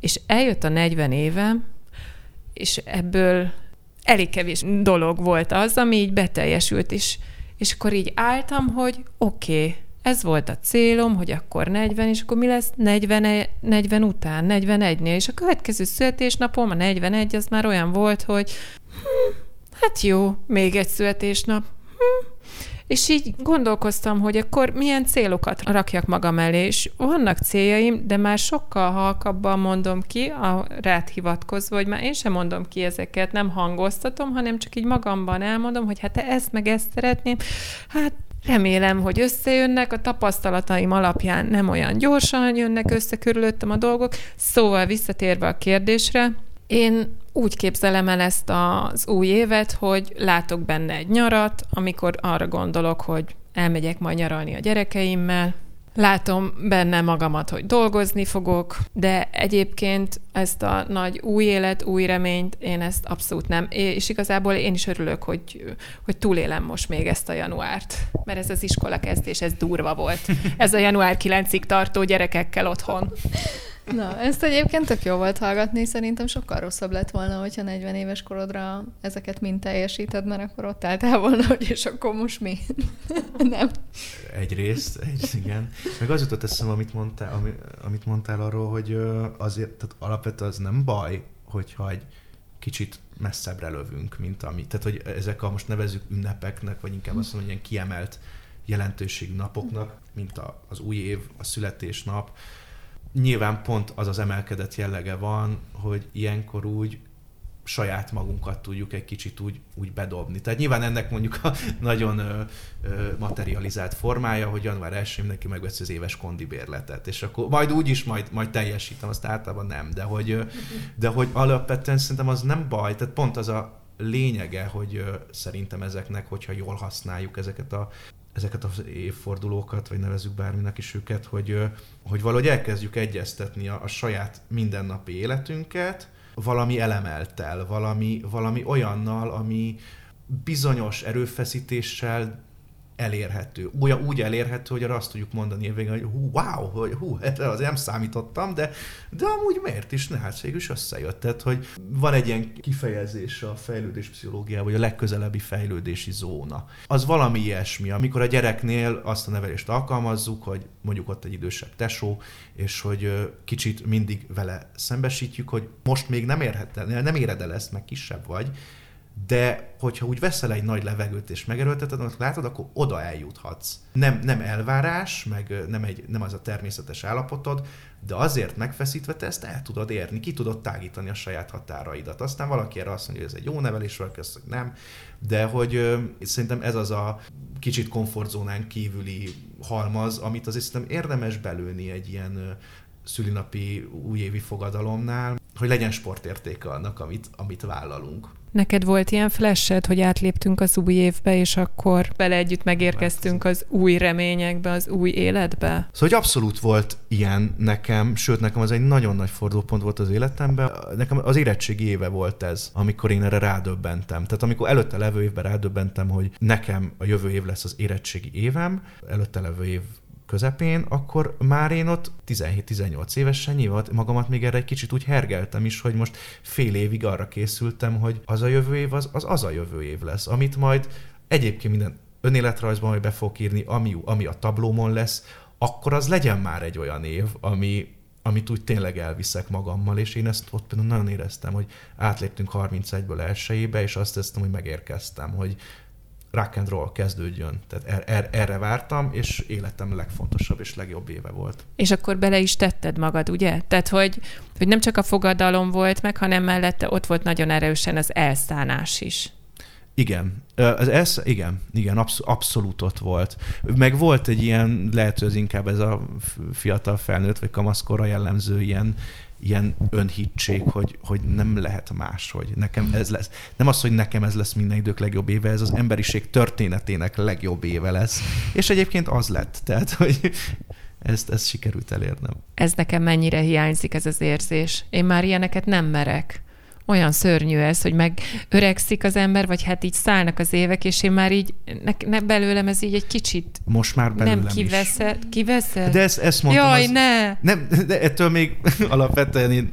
és eljött a 40 évem, és ebből elég kevés dolog volt az, ami így beteljesült, és, és akkor így álltam, hogy oké, okay, ez volt a célom, hogy akkor 40, és akkor mi lesz? 40, 40 után, 41-nél, és a következő születésnapom, a 41, az már olyan volt, hogy hm, hát jó, még egy születésnap, hm, és így gondolkoztam, hogy akkor milyen célokat rakjak magam elé, és vannak céljaim, de már sokkal halkabban mondom ki, a rád hivatkozva, hogy már én sem mondom ki ezeket, nem hangoztatom, hanem csak így magamban elmondom, hogy hát ezt meg ezt szeretném. Hát Remélem, hogy összejönnek, a tapasztalataim alapján nem olyan gyorsan jönnek össze körülöttem a dolgok. Szóval visszatérve a kérdésre, én úgy képzelem el ezt az új évet, hogy látok benne egy nyarat, amikor arra gondolok, hogy elmegyek majd nyaralni a gyerekeimmel, Látom benne magamat, hogy dolgozni fogok, de egyébként ezt a nagy új élet, új reményt, én ezt abszolút nem. És igazából én is örülök, hogy, hogy túlélem most még ezt a januárt, mert ez az iskola kezdés, ez durva volt. Ez a január 9-ig tartó gyerekekkel otthon. Na, ezt egyébként tök jó volt hallgatni, szerintem sokkal rosszabb lett volna, hogyha 40 éves korodra ezeket mind teljesíted, mert akkor ott álltál volna, hogy és akkor most mi? Nem. Egyrészt, egy, igen. Meg az jutott eszembe, amit mondtál, ami, amit mondtál arról, hogy azért, tehát alapvetően az nem baj, hogyha egy kicsit messzebbre lövünk, mint ami. Tehát, hogy ezek a most nevezük ünnepeknek, vagy inkább azt mondom, hogy ilyen kiemelt jelentőség napoknak, mint a, az új év, a születésnap, nyilván pont az az emelkedett jellege van, hogy ilyenkor úgy saját magunkat tudjuk egy kicsit úgy, úgy bedobni. Tehát nyilván ennek mondjuk a nagyon ö, ö, materializált formája, hogy január 1 mindenki megveszi az éves kondibérletet, és akkor majd úgy is majd, majd teljesítem, azt általában nem, de hogy, de hogy alapvetően szerintem az nem baj, tehát pont az a lényege, hogy ö, szerintem ezeknek, hogyha jól használjuk ezeket a ezeket az évfordulókat, vagy nevezzük bárminek is őket, hogy, hogy valahogy elkezdjük egyeztetni a, a saját mindennapi életünket valami elemeltel, valami, valami olyannal, ami bizonyos erőfeszítéssel elérhető. Úgy, úgy elérhető, hogy arra azt tudjuk mondani a végén, hogy hú, wow, hogy hú, erre azért nem számítottam, de, de amúgy miért is? Ne, hát végül is összejött. Tehát, hogy van egy ilyen kifejezés a fejlődés pszichológiában, hogy a legközelebbi fejlődési zóna. Az valami ilyesmi, amikor a gyereknél azt a nevelést alkalmazzuk, hogy mondjuk ott egy idősebb tesó, és hogy kicsit mindig vele szembesítjük, hogy most még nem, érhet, nem éred el ezt, meg kisebb vagy, de hogyha úgy veszel egy nagy levegőt és megerőlteted, akkor látod, akkor oda eljuthatsz. Nem, nem elvárás, meg nem, egy, nem az a természetes állapotod, de azért megfeszítve te ezt el tudod érni, ki tudod tágítani a saját határaidat. Aztán valaki erre azt mondja, hogy ez egy jó nevelés, valaki azt nem, de hogy ö, szerintem ez az a kicsit komfortzónán kívüli halmaz, amit azért szerintem érdemes belőni egy ilyen szülinapi újévi fogadalomnál, hogy legyen sportértéke annak, amit, amit vállalunk. Neked volt ilyen flashed, hogy átléptünk az új évbe, és akkor bele együtt megérkeztünk az új reményekbe, az új életbe? Szóval, hogy abszolút volt ilyen nekem, sőt, nekem az egy nagyon nagy fordulópont volt az életemben. Nekem az érettségi éve volt ez, amikor én erre rádöbbentem. Tehát amikor előtte levő évben rádöbbentem, hogy nekem a jövő év lesz az érettségi évem, előtte levő év közepén, akkor már én ott 17-18 évesen nyilván magamat még erre egy kicsit úgy hergeltem is, hogy most fél évig arra készültem, hogy az a jövő év az az, az a jövő év lesz, amit majd egyébként minden önéletrajzban majd be fog írni, ami, ami a tablómon lesz, akkor az legyen már egy olyan év, ami, amit úgy tényleg elviszek magammal, és én ezt ott például nagyon éreztem, hogy átléptünk 31-ből elsőjébe, és azt teszem, hogy megérkeztem, hogy rock and roll kezdődjön. Tehát er, er, erre vártam, és életem legfontosabb és legjobb éve volt. És akkor bele is tetted magad, ugye? Tehát, hogy, hogy nem csak a fogadalom volt meg, hanem mellette ott volt nagyon erősen az elszánás is. Igen, az ez, igen, igen, absz- abszolút ott volt. Meg volt egy ilyen, lehet, hogy ez inkább ez a fiatal felnőtt, vagy kamaszkorra jellemző ilyen ilyen önhittség, hogy, hogy nem lehet más, hogy nekem ez lesz. Nem az, hogy nekem ez lesz minden idők legjobb éve, ez az emberiség történetének legjobb éve lesz. És egyébként az lett. Tehát, hogy ezt, ezt sikerült elérnem. Ez nekem mennyire hiányzik ez az érzés. Én már ilyeneket nem merek olyan szörnyű ez, hogy meg öregszik az ember, vagy hát így szállnak az évek, és én már így, ne, ne belőlem ez így egy kicsit Most már belőlem Nem kiveszed, kiveszed? De ezt, ezt mondtam. Jaj, az, ne! Nem, de ettől még alapvetően én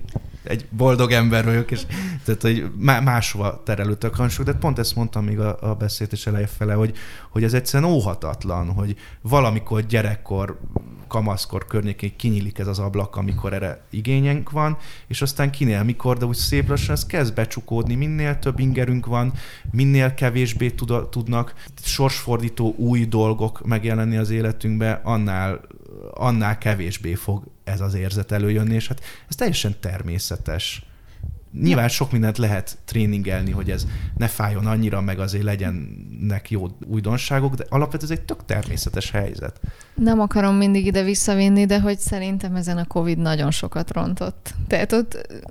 egy boldog ember vagyok, és tehát, hogy máshova terelődtek hangsúly, de pont ezt mondtam még a, a beszéd eleje fele, hogy, hogy ez egyszerűen óhatatlan, hogy valamikor gyerekkor kamaszkor környékén kinyílik ez az ablak, amikor erre igényünk van, és aztán kinél mikor, de úgy szép lassan ez kezd becsukódni, minél több ingerünk van, minél kevésbé tud, tudnak sorsfordító új dolgok megjelenni az életünkbe, annál, annál kevésbé fog ez az érzet előjönni, és hát ez teljesen természetes. Nyilván sok mindent lehet tréningelni, hogy ez ne fájjon annyira, meg azért legyenek jó újdonságok, de alapvetően ez egy tök természetes helyzet. Nem akarom mindig ide visszavinni, de hogy szerintem ezen a Covid nagyon sokat rontott. Tehát ott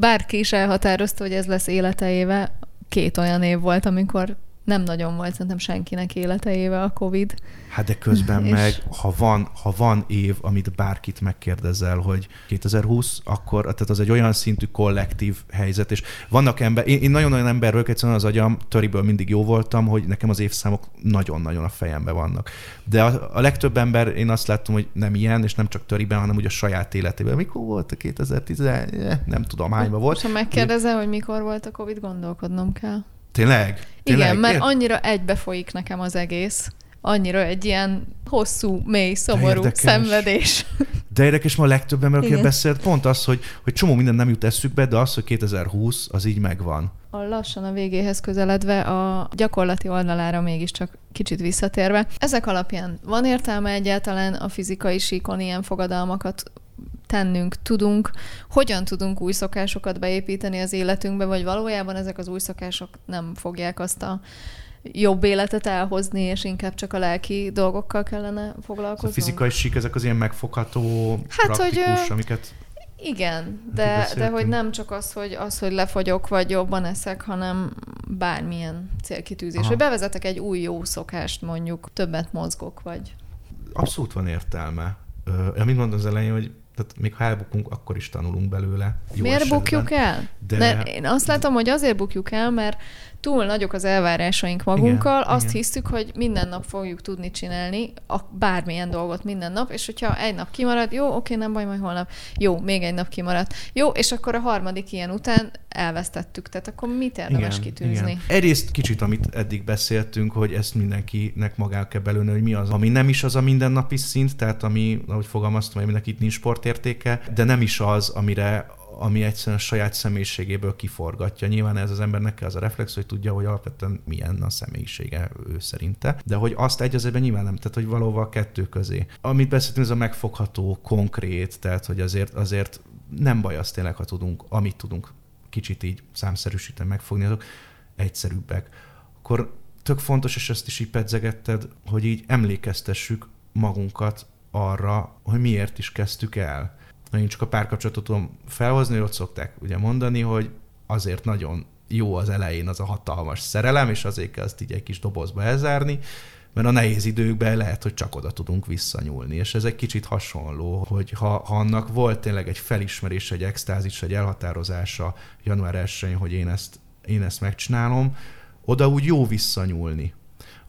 bárki is elhatározta, hogy ez lesz élete éve, két olyan év volt, amikor nem nagyon volt szerintem senkinek élete éve a Covid. Hát de közben És- meg, ha van, ha van év, amit bárkit megkérdezel, hogy 2020, akkor tehát az egy olyan szintű kollektív helyzet, és vannak ember, én, én nagyon-nagyon ember vagyok, egyszerűen az agyam töriből mindig jó voltam, hogy nekem az évszámok nagyon-nagyon a fejemben vannak. De a, a legtöbb ember, én azt láttam, hogy nem ilyen, és nem csak töriben, hanem úgy a saját életében. Mikor volt a 2010, eh, nem tudom, hányban volt. Ha megkérdezel, hogy mikor volt a Covid, gondolkodnom kell. Tényleg? Tényleg? Igen, mert annyira egybe folyik nekem az egész. Annyira egy ilyen hosszú, mély, szomorú érdekes. szenvedés. De érdekes, ma a legtöbb ember, aki Igen. beszélt, pont az, hogy, hogy csomó minden nem jut eszükbe, de az, hogy 2020, az így megvan. A lassan a végéhez közeledve a gyakorlati oldalára mégiscsak kicsit visszatérve. Ezek alapján van értelme egyáltalán a fizikai síkon ilyen fogadalmakat tennünk, tudunk, hogyan tudunk új szokásokat beépíteni az életünkbe, vagy valójában ezek az új szokások nem fogják azt a jobb életet elhozni, és inkább csak a lelki dolgokkal kellene Az foglalkoznunk? a fizikai sík, ezek az ilyen megfogható, Hát, hogy, amiket... Igen, de, de hogy nem csak az hogy, az, hogy lefogyok, vagy jobban eszek, hanem bármilyen célkitűzés. Aha. Hogy bevezetek egy új jó szokást, mondjuk többet mozgok, vagy... Abszolút van értelme. Ö, Amit mondtam az elején, hogy tehát még ha elbukunk, akkor is tanulunk belőle. Jó Miért esetben. bukjuk el? De-. Ne, én azt látom, hogy azért bukjuk el, mert túl nagyok az elvárásaink magunkkal, Igen, azt igen. hiszük, hogy minden nap fogjuk tudni csinálni a bármilyen dolgot minden nap, és hogyha egy nap kimarad, jó, oké, nem baj, majd holnap, jó, még egy nap kimaradt, jó, és akkor a harmadik ilyen után elvesztettük, tehát akkor mit érdemes kitűzni? Igen. Egyrészt kicsit, amit eddig beszéltünk, hogy ezt mindenkinek magának kell belőni, hogy mi az, ami nem is az a mindennapi szint, tehát ami, ahogy fogalmaztam, hogy mindenki itt nincs sportértéke, de nem is az, amire ami egyszerűen a saját személyiségéből kiforgatja. Nyilván ez az embernek kell az a reflex, hogy tudja, hogy alapvetően milyen a személyisége ő szerinte. De hogy azt egy az egyben nyilván nem, tehát hogy valóban a kettő közé. Amit beszéltünk, ez a megfogható, konkrét, tehát hogy azért, azért nem baj az tényleg, ha tudunk, amit tudunk kicsit így számszerűsíteni, megfogni, azok egyszerűbbek. Akkor tök fontos, és ezt is így pedzegetted, hogy így emlékeztessük magunkat arra, hogy miért is kezdtük el. Én csak a párkapcsolatot tudom felhozni, hogy ott szokták ugye mondani, hogy azért nagyon jó az elején az a hatalmas szerelem, és azért kell azt így egy kis dobozba elzárni, mert a nehéz időkben lehet, hogy csak oda tudunk visszanyúlni. És ez egy kicsit hasonló, hogy ha, ha annak volt tényleg egy felismerés, egy extázis, egy elhatározása január 1 hogy én ezt, én ezt megcsinálom, oda úgy jó visszanyúlni.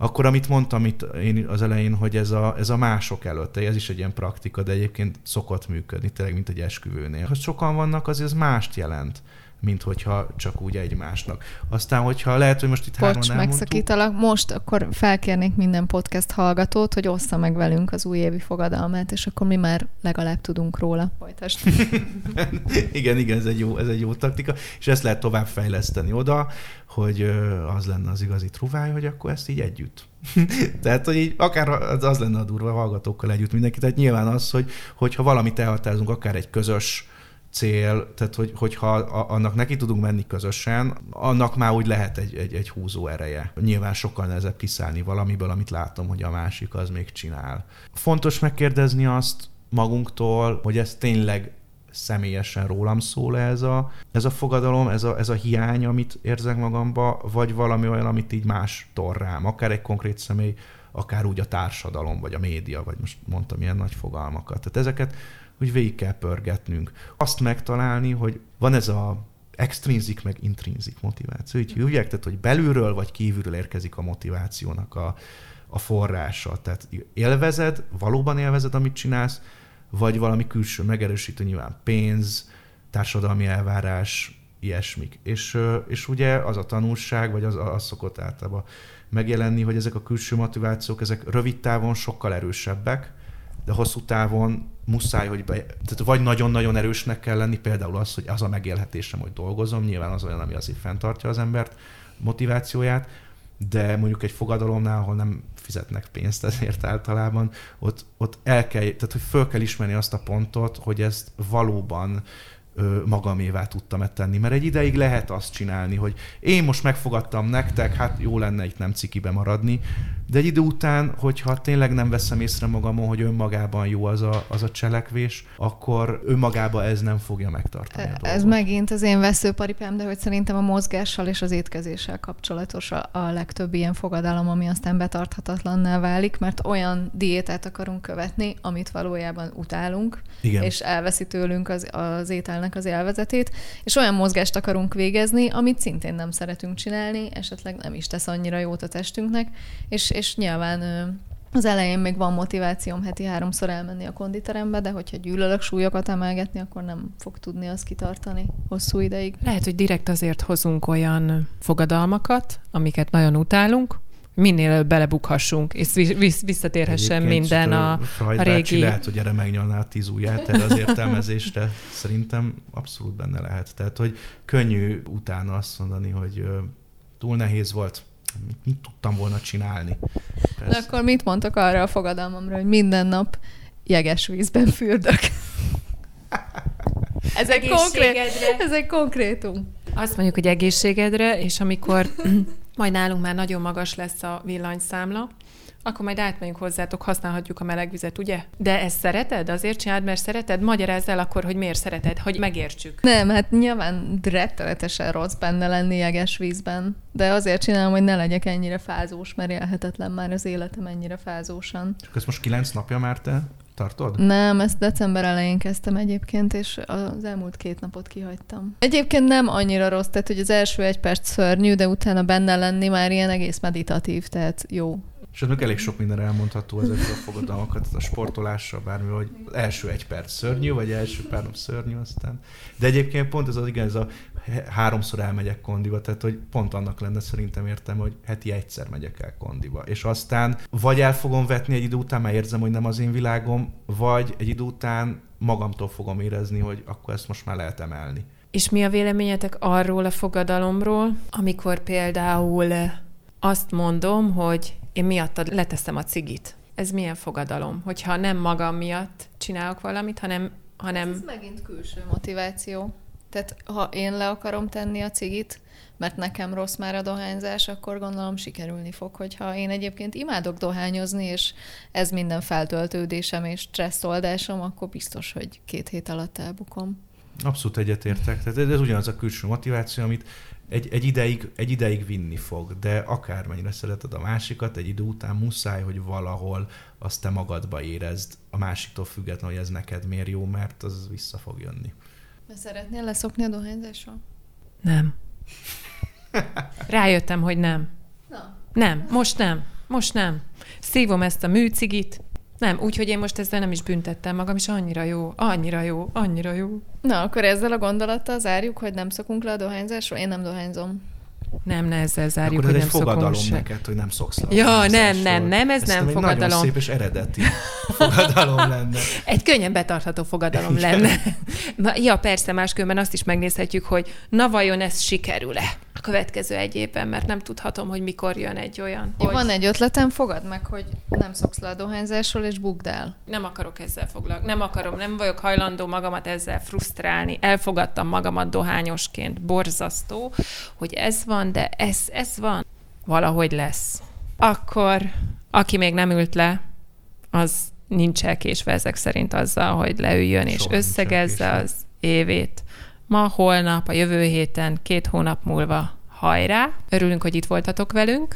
Akkor, amit mondtam itt én az elején, hogy ez a, ez a mások előtt, ez is egy ilyen praktika, de egyébként szokott működni, tényleg, mint egy esküvőnél. Ha sokan vannak, azért ez mást jelent, mint hogyha csak úgy egymásnak. Aztán, hogyha lehet, hogy most itt hárman Bocs, elmondtuk, megszakítalak. Most akkor felkérnék minden podcast hallgatót, hogy ossza meg velünk az újévi fogadalmát, és akkor mi már legalább tudunk róla. Folytasd. igen, igen, ez egy, jó, ez egy jó taktika, és ezt lehet tovább fejleszteni oda, hogy az lenne az igazi truváj, hogy akkor ezt így együtt. Tehát, hogy így akár az az lenne a durva a hallgatókkal együtt mindenki. Tehát nyilván az, hogy, hogyha valamit elhatározunk, akár egy közös cél, tehát hogy, hogyha annak neki tudunk menni közösen, annak már úgy lehet egy, egy, egy húzó ereje. Nyilván sokkal nehezebb kiszállni valamiből, amit látom, hogy a másik az még csinál. Fontos megkérdezni azt magunktól, hogy ez tényleg személyesen rólam szól ez a, ez a fogadalom, ez a, ez a hiány, amit érzek magamba, vagy valami olyan, amit így más tor rám, akár egy konkrét személy, akár úgy a társadalom, vagy a média, vagy most mondtam ilyen nagy fogalmakat. Tehát ezeket úgy végig kell pörgetnünk. Azt megtalálni, hogy van ez a extrinzik meg intrinzik motiváció. Így hívják, tehát hogy belülről vagy kívülről érkezik a motivációnak a, a forrása. Tehát élvezed, valóban élvezed, amit csinálsz, vagy valami külső megerősítő, nyilván pénz, társadalmi elvárás, ilyesmik. És, és ugye az a tanulság, vagy az, az szokott általában megjelenni, hogy ezek a külső motivációk, ezek rövid távon sokkal erősebbek, de hosszú távon muszáj, hogy be, tehát vagy nagyon-nagyon erősnek kell lenni, például az, hogy az a megélhetésem, hogy dolgozom, nyilván az olyan, ami azért fenntartja az embert motivációját, de mondjuk egy fogadalomnál, ahol nem fizetnek pénzt ezért általában, ott, ott el kell, tehát hogy föl kell ismerni azt a pontot, hogy ezt valóban ö, magamévá tudtam tenni. Mert egy ideig lehet azt csinálni, hogy én most megfogadtam nektek, hát jó lenne itt nem cikibe maradni, de egy idő után, hogyha tényleg nem veszem észre magamon, hogy önmagában jó az a, az a cselekvés, akkor önmagában ez nem fogja megtartani a dolgot. Ez megint az én veszőparipám, de hogy szerintem a mozgással és az étkezéssel kapcsolatos a, a legtöbb ilyen fogadalom, ami aztán betarthatatlanná válik, mert olyan diétát akarunk követni, amit valójában utálunk, Igen. és elveszi tőlünk az, az ételnek az élvezetét, és olyan mozgást akarunk végezni, amit szintén nem szeretünk csinálni, esetleg nem is tesz annyira jót a testünknek, és, és nyilván ö, az elején még van motivációm heti háromszor elmenni a konditerembe, de hogyha gyűlölök súlyokat emelgetni, akkor nem fog tudni azt kitartani hosszú ideig. Lehet, hogy direkt azért hozunk olyan fogadalmakat, amiket nagyon utálunk, minél előbb belebukhassunk, és visszatérhessen Egyébként minden a, a régi... lehet, hogy erre megnyalná a tíz ujját erre az értelmezésre. Szerintem abszolút benne lehet. Tehát, hogy könnyű utána azt mondani, hogy túl nehéz volt, mit, mit tudtam volna csinálni. De Persze. akkor mit mondtak arra a fogadalmamra, hogy minden nap jeges vízben fürdök? ez, egy konkrét, ez egy konkrétum. Azt mondjuk, hogy egészségedre, és amikor majd nálunk már nagyon magas lesz a villanyszámla, akkor majd átmegyünk hozzátok, használhatjuk a melegvizet, ugye? De ezt szereted? Azért csináld, mert szereted? Magyarázz el akkor, hogy miért szereted, hogy megértsük. Nem, hát nyilván rettenetesen rossz benne lenni jeges vízben, de azért csinálom, hogy ne legyek ennyire fázós, mert élhetetlen már az életem ennyire fázósan. Csak ezt most kilenc napja már te tartod? Nem, ezt december elején kezdtem egyébként, és az elmúlt két napot kihagytam. Egyébként nem annyira rossz, tehát hogy az első egy perc szörnyű, de utána benne lenni már ilyen egész meditatív, tehát jó. És ez elég sok minden elmondható ezekről a fogadalmakat, a sportolásra, bármi, hogy első egy perc szörnyű, vagy első pár nap szörnyű aztán. De egyébként pont ez az igen, ez a háromszor elmegyek kondiba, tehát hogy pont annak lenne szerintem értem, hogy heti egyszer megyek el kondiba. És aztán vagy el fogom vetni egy idő után, mert érzem, hogy nem az én világom, vagy egy idő után magamtól fogom érezni, hogy akkor ezt most már lehet emelni. És mi a véleményetek arról a fogadalomról, amikor például azt mondom, hogy én miattad leteszem a cigit. Ez milyen fogadalom? Hogyha nem magam miatt csinálok valamit, hanem... hanem... Ez megint külső motiváció. Tehát ha én le akarom tenni a cigit, mert nekem rossz már a dohányzás, akkor gondolom sikerülni fog, hogyha én egyébként imádok dohányozni, és ez minden feltöltődésem és stresszoldásom, akkor biztos, hogy két hét alatt elbukom. Abszolút egyetértek. Tehát ez, ez ugyanaz a külső motiváció, amit egy, egy, ideig, egy ideig vinni fog, de akármennyire szereted a másikat, egy idő után muszáj, hogy valahol azt te magadba érezd, a másiktól függetlenül, hogy ez neked miért jó, mert az vissza fog jönni. De szeretnél leszokni a dohányzásról? Nem. Rájöttem, hogy nem. Na. Nem, most nem. Most nem. Szívom ezt a műcigit. Nem, úgyhogy én most ezzel nem is büntettem magam, és annyira jó, annyira jó, annyira jó. Na, akkor ezzel a gondolattal zárjuk, hogy nem szokunk le a dohányzásról. Én nem dohányzom. Nem, ne ezzel zárjuk, Akkor ez hogy egy nem fogadalom szokunk se. neked, hogy nem szoksz le Ja, nem, nem, nem, ez Ez nem egy fogadalom. Nagyon szép és eredeti fogadalom lenne. Egy könnyen betartható fogadalom lenne. Na, ja, persze, máskülönben azt is megnézhetjük, hogy na vajon ez sikerül-e a következő egy évben, mert nem tudhatom, hogy mikor jön egy olyan. Hogy... Van egy ötletem, fogad meg, hogy nem szoksz le a dohányzásról, és bukd el. Nem akarok ezzel foglalkozni. Nem akarom, nem vagyok hajlandó magamat ezzel frusztrálni. Elfogadtam magamat dohányosként. Borzasztó, hogy ez van, de ez, ez van. Valahogy lesz. Akkor, aki még nem ült le, az nincs elkésve ezek szerint azzal, hogy leüljön és Soha nincs összegezze az évét. Ma, holnap, a jövő héten, két hónap múlva hajrá. Örülünk, hogy itt voltatok velünk.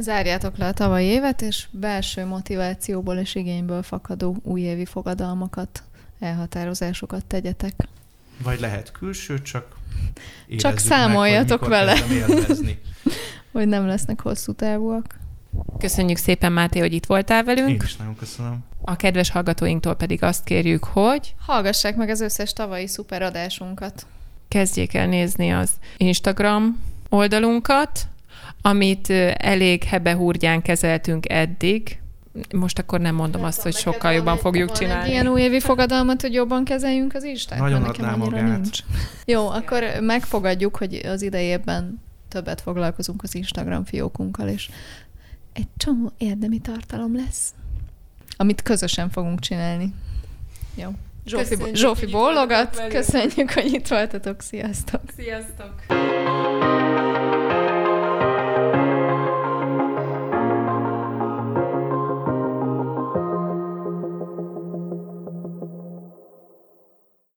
Zárjátok le a tavalyi évet, és belső motivációból és igényből fakadó újévi fogadalmakat, elhatározásokat tegyetek. Vagy lehet külső, csak Csak meg, számoljatok hogy mikor vele. Hogy nem lesznek hosszú távúak. Köszönjük szépen, Máté, hogy itt voltál velünk. Én is nagyon köszönöm. A kedves hallgatóinktól pedig azt kérjük, hogy Hallgassák meg az összes tavalyi szuper adásunkat. kezdjék el nézni az Instagram oldalunkat, amit elég hebehúrgyán kezeltünk eddig. Most akkor nem mondom azt, hogy sokkal jobban fogjuk Van csinálni. Egy ilyen újévi fogadalmat, hogy jobban kezeljünk az Isten? Nagyon adná magát. nincs. Jó, akkor megfogadjuk, hogy az idejében többet foglalkozunk az Instagram fiókunkkal, és egy csomó érdemi tartalom lesz, amit közösen fogunk csinálni. Jó. Zsófi, Köszönjük, Zsófi hogy itt bólogat. Köszönjük, hogy itt voltatok. Sziasztok! Sziasztok!